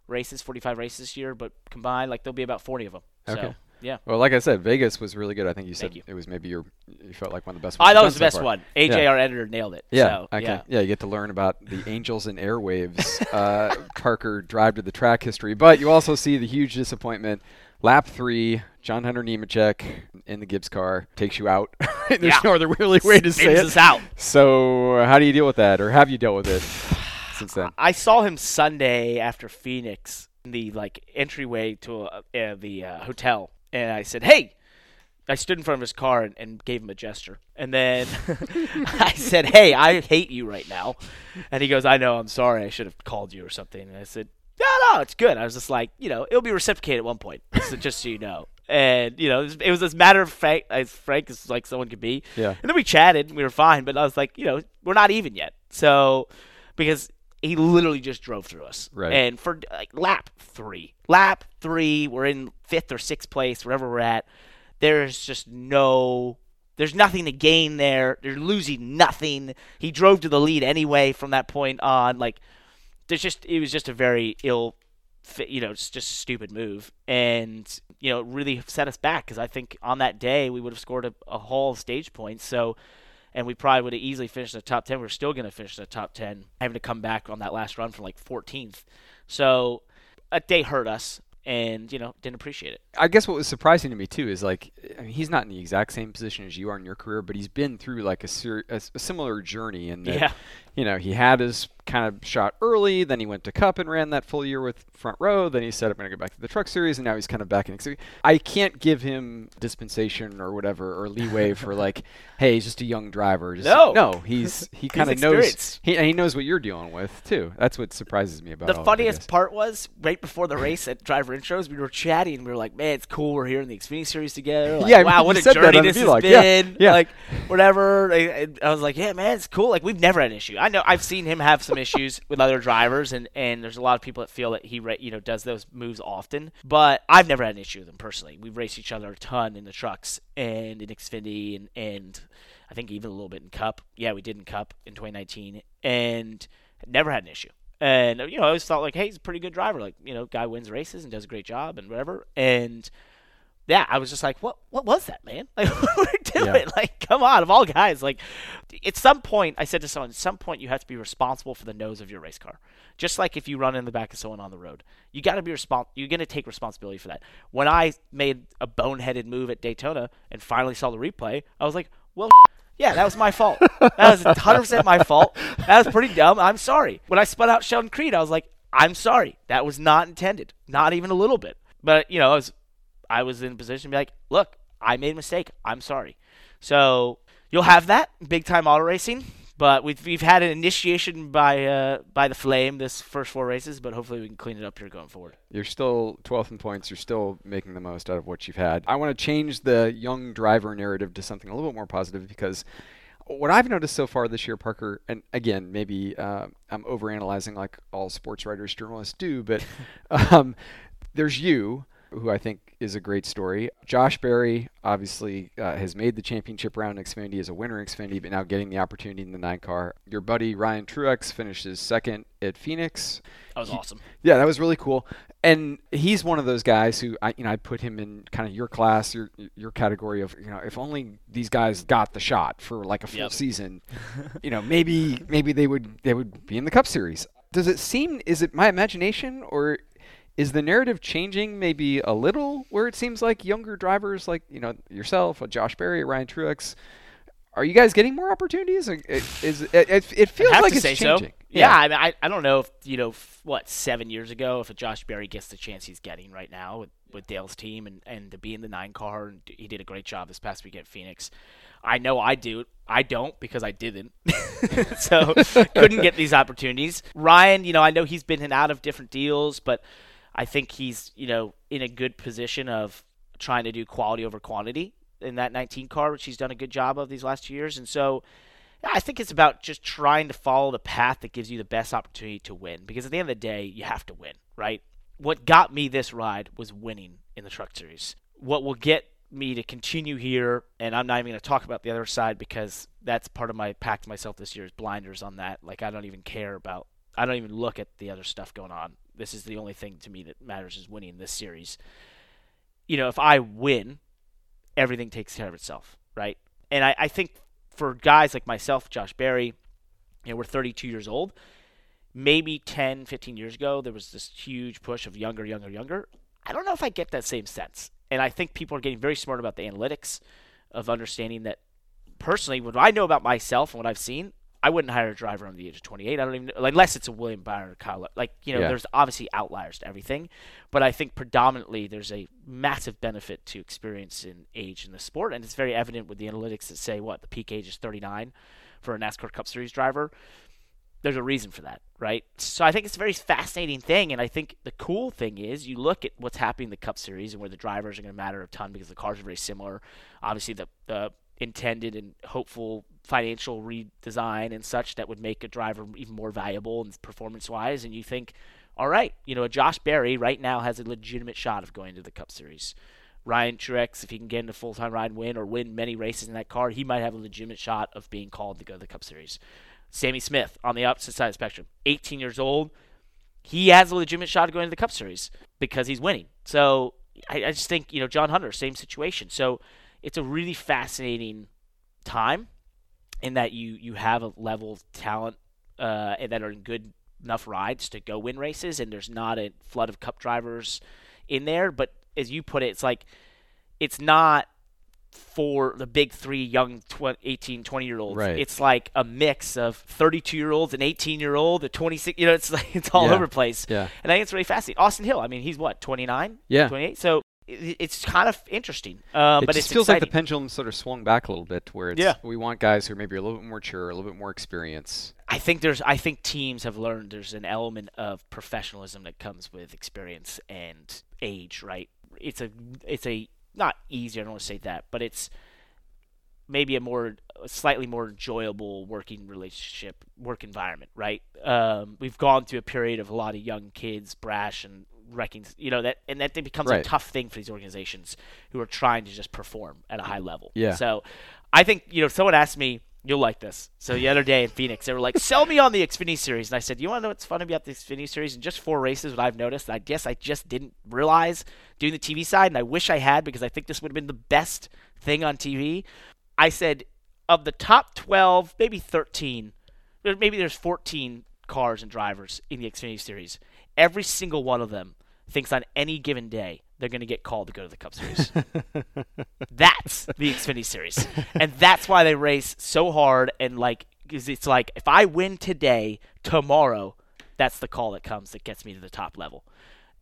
races, 45 races this year, but combined like there'll be about 40 of them. Okay. So yeah. Well, like I said, Vegas was really good. I think you said you. it was maybe your you felt like one of the best. ones I thought it was the so best far. one. AJ, Yeah. our editor, nailed it. Yeah, So, okay. yeah. Yeah, you get to learn about the Angels and Airwaves uh, Parker drive to the track history, but you also see the huge disappointment. Lap three, John Hunter Nemechek in the Gibbs car takes you out. There's Yeah. no other really way to say Spins it. us out. So, how do you deal with that, or have you dealt with it since then? I saw him Sunday after Phoenix in the like entryway to uh, uh, the uh, hotel, and I said, "Hey." I stood in front of his car and, and gave him a gesture. And then I said, Hey, I hate you right now. And he goes, I know, I'm sorry. I should have called you or something. And I said, No, no, it's good. I was just like, you know, it'll be reciprocated at one point, so just so you know. And, you know, it was, it was as matter of fact, as frank as like someone could be. Yeah. And then we chatted and we were fine, but I was like, you know, we're not even yet. So, because he literally just drove through us. Right. And for like lap three, lap three, we're in fifth or sixth place, wherever we're at. There's just no, there's nothing to gain there. They're losing nothing. He drove to the lead anyway from that point on. Like, there's just, it was just a very ill, you know, it's just a stupid move. And, you know, it really set us back because I think on that day we would have scored a, a whole stage points. So, and we probably would have easily finished in the top 10. We're still going to finish in the top 10, having to come back on that last run from like 14th. So a day hurt us and, you know, didn't appreciate it. I guess what was surprising to me too is like I mean, he's not in the exact same position as you are in your career, but he's been through like a, ser- a similar journey. And Yeah. You know, he had his kind of shot early, then he went to Cup and ran that full year with Front Row. Then he said, "I'm going to go back to the Truck Series," and now he's kind of back in. So I can't give him dispensation or whatever or leeway for like, hey, he's just a young driver. Just, No. no, he's he kind of knows he, and he knows what you're dealing with too. That's what surprises me about it. The funniest part was right before the race at driver intros, we were chatting. and We were like, "Man, it's cool. We're here in the Xfinity Series together. Like, Yeah, wow, what a journey this has vlog. Yeah, been. yeah. Like, whatever." I, I was like, "Yeah, man, it's cool. Like, we've never had an issue. I know I've seen him have some issues with other drivers, and and there's a lot of people that feel that he, you know, does those moves often. But I've never had an issue with him personally. We've raced each other a ton in the trucks and in Xfinity, and and I think even a little bit in Cup. Yeah, we did in Cup in 2019, and never had an issue. And you know, I always thought like, hey, he's a pretty good driver. Like, you know, guy wins races and does a great job and whatever. And yeah, I was just like, what? What was that, man? Like, what were we doing? Come on, of all guys. Like, at some point, I said to someone, at some point, you have to be responsible for the nose of your race car. Just like if you run in the back of someone on the road, you got to be respons- You're going to take responsibility for that. When I made a boneheaded move at Daytona and finally saw the replay, I was like, well. Yeah, that was my fault. That was 100% my fault. That was pretty dumb. I'm sorry. When I spun out Sheldon Creed, I was like, I'm sorry. That was not intended. Not even a little bit. But, you know, I was I was in a position to be like, look, I made a mistake. I'm sorry. So you'll have that big time auto racing. But we've we've had an initiation by uh, by the flame this first four races, but hopefully we can clean it up here going forward. You're still 12th in points. You're still making the most out of what you've had. I want to change the young driver narrative to something a little bit more positive because what I've noticed so far this year, Parker, and again, maybe uh, I'm overanalyzing like all sports writers, journalists do, but um, there's you, who I think is a great story. Josh Berry obviously uh, has made the championship round in Xfinity as a winner in Xfinity, but now getting the opportunity in the nine car. Your buddy Ryan Truex finishes second at Phoenix. That was He- awesome. Yeah, that was really cool. And he's one of those guys who I you know I put him in kind of your class, your your category of you know if only these guys got the shot for like a full Yep. season, you know maybe maybe they would they would be in the Cup Series. Does it seem is it my imagination or is the narrative changing maybe a little where it seems like younger drivers like you know yourself, uh, Josh Berry, Ryan Truex, are you guys getting more opportunities? Or it- Is it, it, it feels like it's changing? so. Yeah, I, mean, I I don't know if you know what seven years ago if a Josh Berry gets the chance he's getting right now with, with Dale's team and and to be in the nine car and he did a great job this past week at Phoenix. I know I do. I don't because I didn't. so couldn't get these opportunities. Ryan, you know, I know he's been in and out of different deals, but I think he's you know in a good position of trying to do quality over quantity in that 19 car, which he's done a good job of these last two years, and so. I think it's about just trying to follow the path that gives you the best opportunity to win. Because at the end of the day, you have to win, right? What got me this ride was winning in the Truck Series. What will get me to continue here, and I'm not even going to talk about the other side because that's part of my pact myself this year is blinders on that. Like I don't even care about, I don't even look at the other stuff going on. This is the only thing to me that matters is winning this series. You know, if I win, everything takes care of itself, right? And I, I think for guys like myself, Josh Berry, you know, we're 32 years old. Maybe 10, 15 years ago, there was this huge push of younger, younger, younger. I don't know if I get that same sense. And I think people are getting very smart about the analytics of understanding that personally, what I know about myself and what I've seen, I wouldn't hire a driver under the age of 28. I don't even like, unless it's a William Byron or Kyle. Like you know, Yeah. there's obviously outliers to everything, but I think predominantly there's a massive benefit to experience in age in the sport, and it's very evident with the analytics that say what the peak age is 39 for a NASCAR Cup Series driver. There's a reason for that, right? So I think it's a very fascinating thing, and I think the cool thing is you look at what's happening in the Cup Series and where the drivers are going to matter a ton because the cars are very similar. Obviously, the the intended and hopeful financial redesign and such that would make a driver even more valuable and performance wise. And you think, all right, you know, Josh Berry right now has a legitimate shot of going to the Cup Series. Ryan Truex, if he can get in a full time ride and win or win many races in that car, he might have a legitimate shot of being called to go to the Cup Series. Sammy Smith on the opposite side of the spectrum, 18 years old, he has a legitimate shot of going to the Cup Series because he's winning. So I, I just think, you know, John Hunter, same situation. So it's a really fascinating time in that you, you have a level of talent uh, and that are in good enough rides to go win races, and there's not a flood of cup drivers in there. But as you put it, it's like it's not for the big three young tw- 18 20 year olds Right. it's like a mix of 32 year olds and 18 year old a 26 you know it's like it's all Yeah. over the place Yeah. and i think it's really fascinating austin hill i mean he's what 29 Yeah. 28 so it's kind of interesting um, it but it's feels like the pendulum sort of swung back a little bit, where it's Yeah. we want guys who are maybe a little bit more mature, a little bit more experience. I think there's I think teams have learned there's an element of professionalism that comes with experience and age, right? It's a it's a not easy, I don't want to say that, but it's maybe a more a slightly more enjoyable working relationship, work environment, right? Um, we've gone through a period of a lot of young kids, brash and wrecking, you know that, and that becomes Right. a tough thing for these organizations who are trying to just perform at a high mm-hmm. level. Yeah. So, I think you know someone asked me, you'll like this. So the other day in Phoenix, they were like, "Sell me on the Xfinity Series," and I said, "You want to know what's fun about the Xfinity Series? In just four races, what I've noticed, I guess I just didn't realize doing the TV side, and I wish I had because I think this would have been the best thing on TV." I said, of the top 12, maybe 13, maybe there's 14 cars and drivers in the Xfinity Series. Every single one of them thinks on any given day they're going to get called to go to the Cup Series. that's the Xfinity Series, and that's why they race so hard. And like, 'cause it's like if I win today, tomorrow, that's the call that comes that gets me to the top level.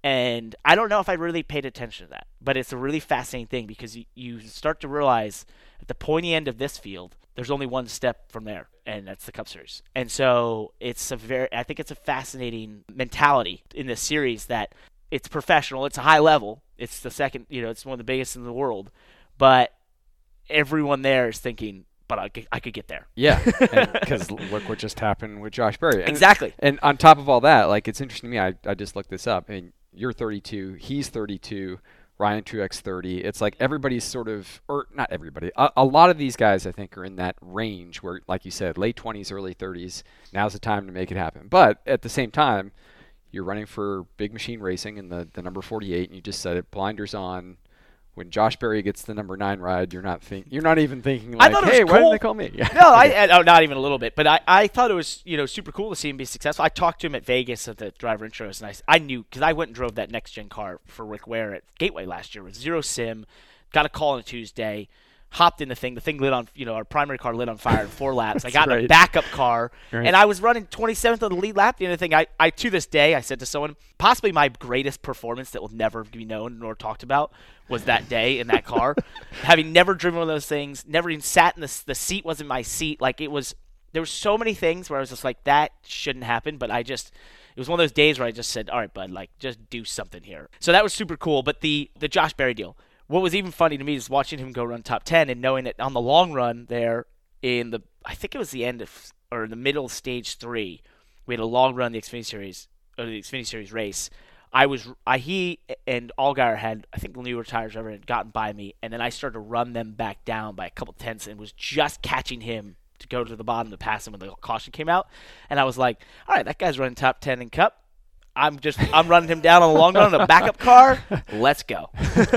And I don't know if I really paid attention to that, but it's a really fascinating thing because you, you start to realize at the pointy end of this field, there's only one step from there, and that's the Cup Series. And so it's a very, I think it's a fascinating mentality in this series that it's professional, it's a high level, it's the second, you know, it's one of the biggest in the world, but everyone there is thinking, but I could, I could get there. Yeah, because look what just happened with Josh Berry. And- Exactly. And on top of all that, like it's interesting to me. I, I just looked this up, and you're 32, he's 32. Ryan Truex 30. It's like everybody's sort of, or not everybody, a, a, lot of these guys I think are in that range where, like you said, late 20s, early 30s. Now's the time to make it happen. But at the same time, you're running for big machine racing in the, the number 48, and you just said it, blinders on when Josh Berry gets the number nine ride, you're not think you're not even thinking like, hey, why didn't they call me? no, I, oh, not even a little bit. But I, I thought it was you know super cool to see him be successful. I talked to him at Vegas at the driver intros, and I, I knew because I went and drove that next gen car for Rick Ware at Gateway last year with zero sim. Got a call on a Tuesday hopped in the thing. The thing lit on, you know, our primary car lit on fire in four laps. I got right. in a backup car, right. and I was running 27th on the lead lap. The other thing, I, I to this day, I said to someone, possibly my greatest performance that will never be known nor talked about was that day in that car. Having never driven one of those things, never even sat in the the seat wasn't my seat. Like it was, there were so many things where I was just like, that shouldn't happen. But I just, it was one of those days where I just said, all right, bud, like just do something here. So that was super cool. But the the Josh Berry deal what was even funny to me is watching him go run top 10 and knowing that on the long run there in the I think it was the end of or the middle of stage 3 we had a long run the Xfinity series or the Xfinity series race. I was I he and Allgaier had I think the newer tires ever had gotten by me and then I started to run them back down by a couple tenths and was just catching him to go to the bottom to pass him when the caution came out. And I was like all right that guy's running top 10 in cup I'm just I'm running him down on the long run in a backup car. Let's go. love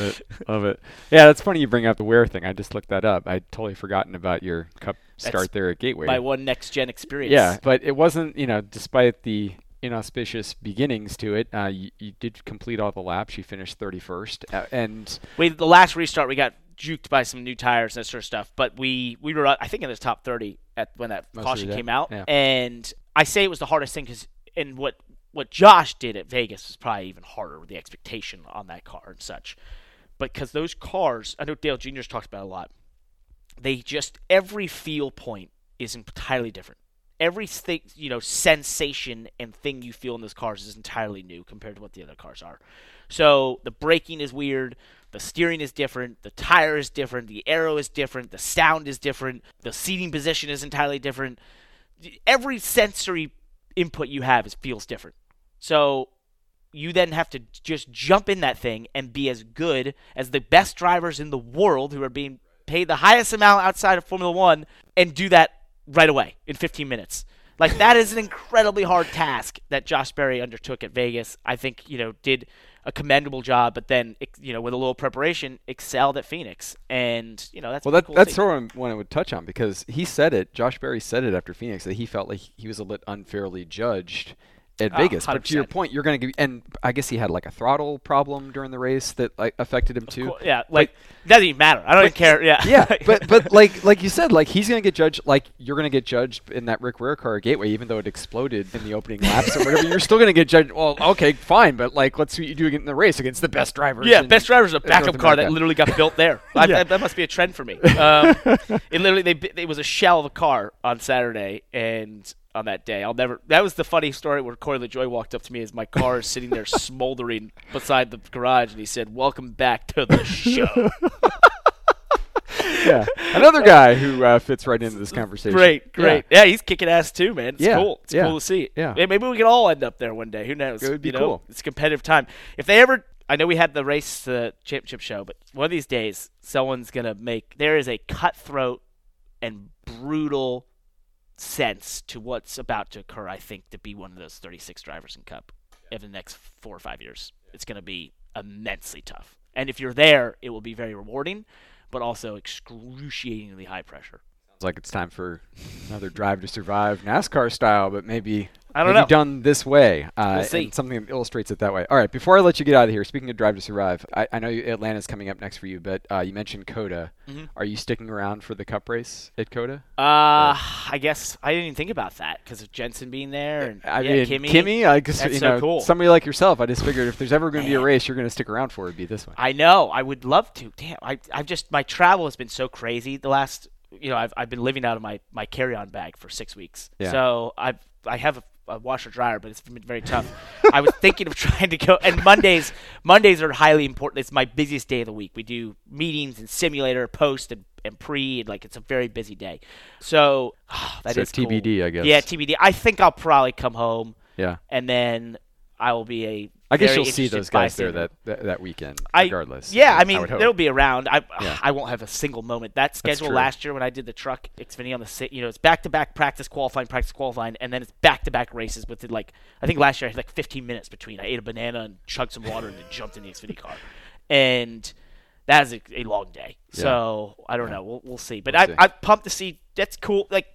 it, love it. Yeah, that's funny you bring up the Ware thing. I just looked that up. I'd totally forgotten about your cup start that's there at Gateway. My one next gen experience. Yeah, but it wasn't. You know, despite the inauspicious beginnings to it, uh, you, you, did complete all the laps. You finished 31st, uh, and we the last restart we got juked by some new tires and that sort of stuff. But we we were I think in the top 30 at when that Most caution came out, yeah. and I say it was the hardest thing because and what what Josh did at Vegas was probably even harder with the expectation on that car and such. But because those cars, I know Dale Jr.'s talked about a lot. They just every feel point is entirely different. Every thing, you know, sensation and thing you feel in those cars is entirely new compared to what the other cars are. So the braking is weird, the steering is different, the tire is different, the aero is different, the sound is different, the seating position is entirely different every sensory input you have is feels different. So you then have to just jump in that thing and be as good as the best drivers in the world who are being paid the highest amount outside of Formula One and do that right away in 15 minutes. Like that is an incredibly hard task that Josh Berry undertook at Vegas. I think you know did a commendable job, but then you know with a little preparation, excelled at Phoenix, and you know that's well. That, cool that's sort of what I would touch on because he said it. Josh Berry said it after Phoenix that he felt like he was a bit unfairly judged at oh, Vegas. But to your point, you're going to give, and I guess he had like a throttle problem during the race that like affected him too. Course, yeah, like but, doesn't even matter. I don't even care. Yeah, yeah, but but like like you said, like he's going to get judged. Like you're going to get judged in that Rick Ware car Gateway, even though it exploded in the opening laps or whatever. You're still going to get judged. Well, okay, fine, but like let's see what you do in the race against the best drivers. Yeah, best drivers a backup car that literally got built there. I, yeah. that must be a trend for me. Um, it literally they it was a shell of a car on Saturday, and on that day. I'll never. That was the funny story where Corey LaJoie walked up to me as my car is sitting there smoldering beside the garage, and he said, "Welcome back to the show." yeah, another guy who uh, fits right into this conversation. Great, great. Yeah. yeah, he's kicking ass too, man. It's yeah. cool. It's yeah. cool to see. Yeah, maybe we can all end up there one day. Who knows? It would be you know? cool. It's competitive time. If they ever I know we had the race the championship show, but one of these days someone's gonna make there is a cutthroat and brutal sense to what's about to occur, I think, to be one of those 36 drivers in Cup in the next four or five years. It's going to be immensely tough. And if you're there, it will be very rewarding, but also excruciatingly high pressure. Sounds like it's time for another Drive to Survive NASCAR style, but maybe I don't know. done this way. Uh, we'll see. something that illustrates it that way. All right, before I let you get out of here, speaking of Drive to Survive, I, I know Atlanta's coming up next for you, but uh, you mentioned COTA. Mm-hmm. Are you sticking around for the Cup race at COTA? Uh, I guess I didn't even think about that because of Jenson being there and I yeah, mean, Kimi. Kimi, I guess you so know cool. somebody like yourself. I just figured if there's ever going to be a race you're going to stick around for, it'd be this one. I know. I would love to. Damn. I I've just my travel has been so crazy the last. You know, I've I've been living out of my my carry on bag for six weeks. Yeah. So I've I have a washer dryer, but it's been very tough. I was thinking of trying to go, and Mondays Mondays are highly important. It's my busiest day of the week. We do meetings and simulator, post and, and pre, and like it's a very busy day. So oh, that so is TBD, cool. I guess. Yeah, TBD. I think I'll probably come home. Yeah. And then I will be a I guess you'll see those guys there that, that that weekend, I- regardless. Yeah, I would mean they'll be around. I Yeah. I won't have a single moment. That schedule last year when I did the truck Xfinity on the sit, you know, it's back to back practice qualifying, practice qualifying, and then it's back to back races with like I think last year I had like 15 minutes between. I ate a banana and chugged some water and then jumped in the Xfinity car, and that is a, a long day. Yeah. So I don't know. We'll we'll see. But We'll I see. I'm pumped to see. That's cool. Like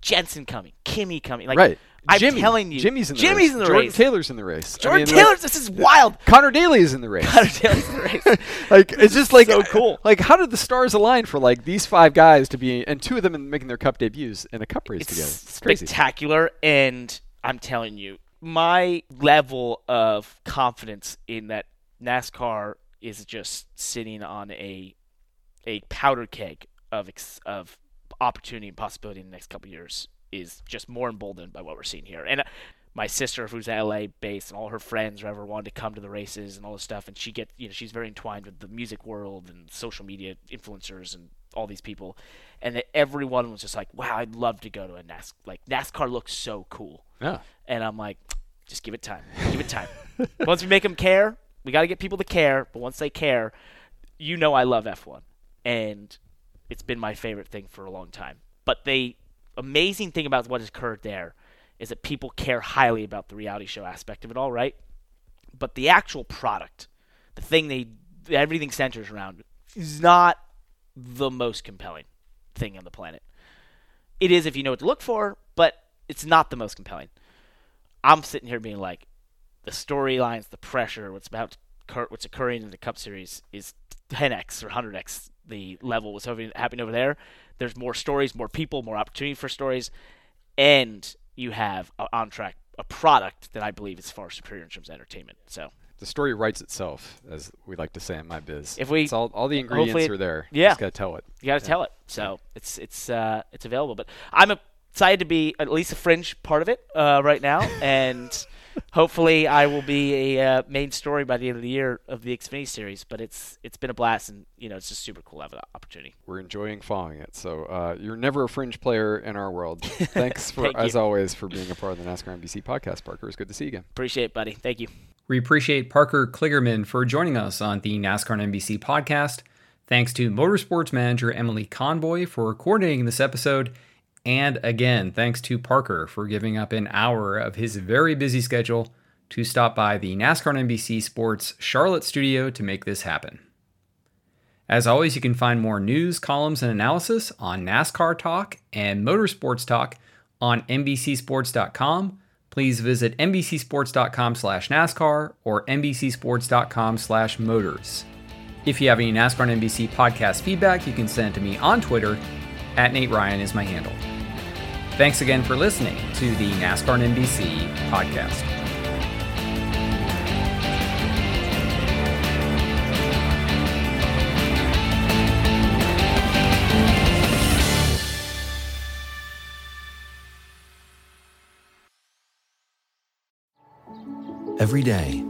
Jenson coming, Kimi coming. Like right. I'm Jimmie, telling you, Jimmie's in the Jimmie's race. in the Jordan race. Taylor's in the race. I Jordan mean, like, This is wild. Conor Daly is in the race. Connor Taylor's in the race. like it's just like So cool. Like how did the stars align for like these five guys to be and two of them in making their cup debuts in a cup race it's together? It's crazy. spectacular and i'm telling you my level of confidence in that nascar is just sitting on a a powder keg of ex- of opportunity and possibility in the next couple years is just more emboldened by what we're seeing here. And uh, my sister who's LA based and all her friends or ever wanted to come to the races and all this stuff and she get you know she's very entwined with the music world and social media influencers and all these people. And that everyone was just like wow I'd love to go to a NASCAR like NASCAR looks so cool. Yeah. and I'm like just give it time. Give it time. Once we make them care we got to get people to care but once they care you know I love F1 and it's been my favorite thing for a long time but the amazing thing about what has occurred there is that people care highly about the reality show aspect of it all, right? But the actual product, the thing they everything centers around, is not the most compelling thing on the planet. It is if you know what to look for, but it's not the most compelling. I'm sitting here being like, the storylines, the pressure, what's about what's occurring in the Cup Series is 10x or 100x the level was happening over there. There's more stories, more people, more opportunity for stories, and you have a, on track a product that I believe is far superior in terms of entertainment. So The story writes itself, as we like to say in my biz. If we- it's all, all the ingredients are there. yeah. just gotta tell it. you got to tell it. So it's it's uh, it's available. But I'm excited to be at least a fringe part of it uh, right now, and hopefully I will be a uh, main story by the end of the year of the Xfinity series. But it's it's been a blast, and you know it's just super cool to have an opportunity. We're enjoying following it. So uh, you're never a fringe player in our world. Thanks for, Thank as you. always, for being a part of the NASCAR NBC podcast, Parker. It's good to see you again. Appreciate it, buddy. Thank you. We appreciate Parker Kligerman for joining us on the NASCAR and NBC podcast. Thanks to Motorsports Manager Emily Convoy for coordinating this episode. And again, thanks to Parker for giving up an hour of his very busy schedule to stop by the NASCAR NBC Sports Charlotte studio to make this happen. As always, you can find more news, columns, and analysis on NASCAR Talk and Motorsports Talk on NBCSports.com. Please visit NBCSports.com slash NASCAR or NBCSports.com slash Motors. If you have any NASCAR and NBC podcast feedback, you can send it to me on Twitter. At Nate Ryan is my handle. Thanks again for listening to the NASCAR NBC podcast. Every day,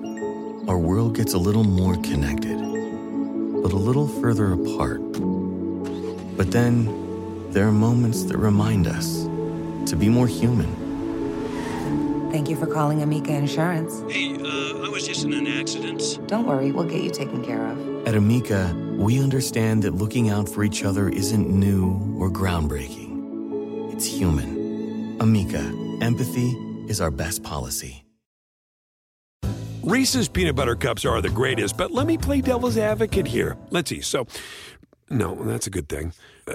our world gets a little more connected, but a little further apart. But then, there are moments that remind us to be more human. Thank you for calling Amica Insurance. Hey, uh, I was just in an accident. Don't worry, we'll get you taken care of. At Amica, we understand that looking out for each other isn't new or groundbreaking. It's human. Amica, empathy is our best policy. Reese's peanut butter cups are the greatest, but let me play devil's advocate here. Let's see. So, no, that's a good thing. Uh,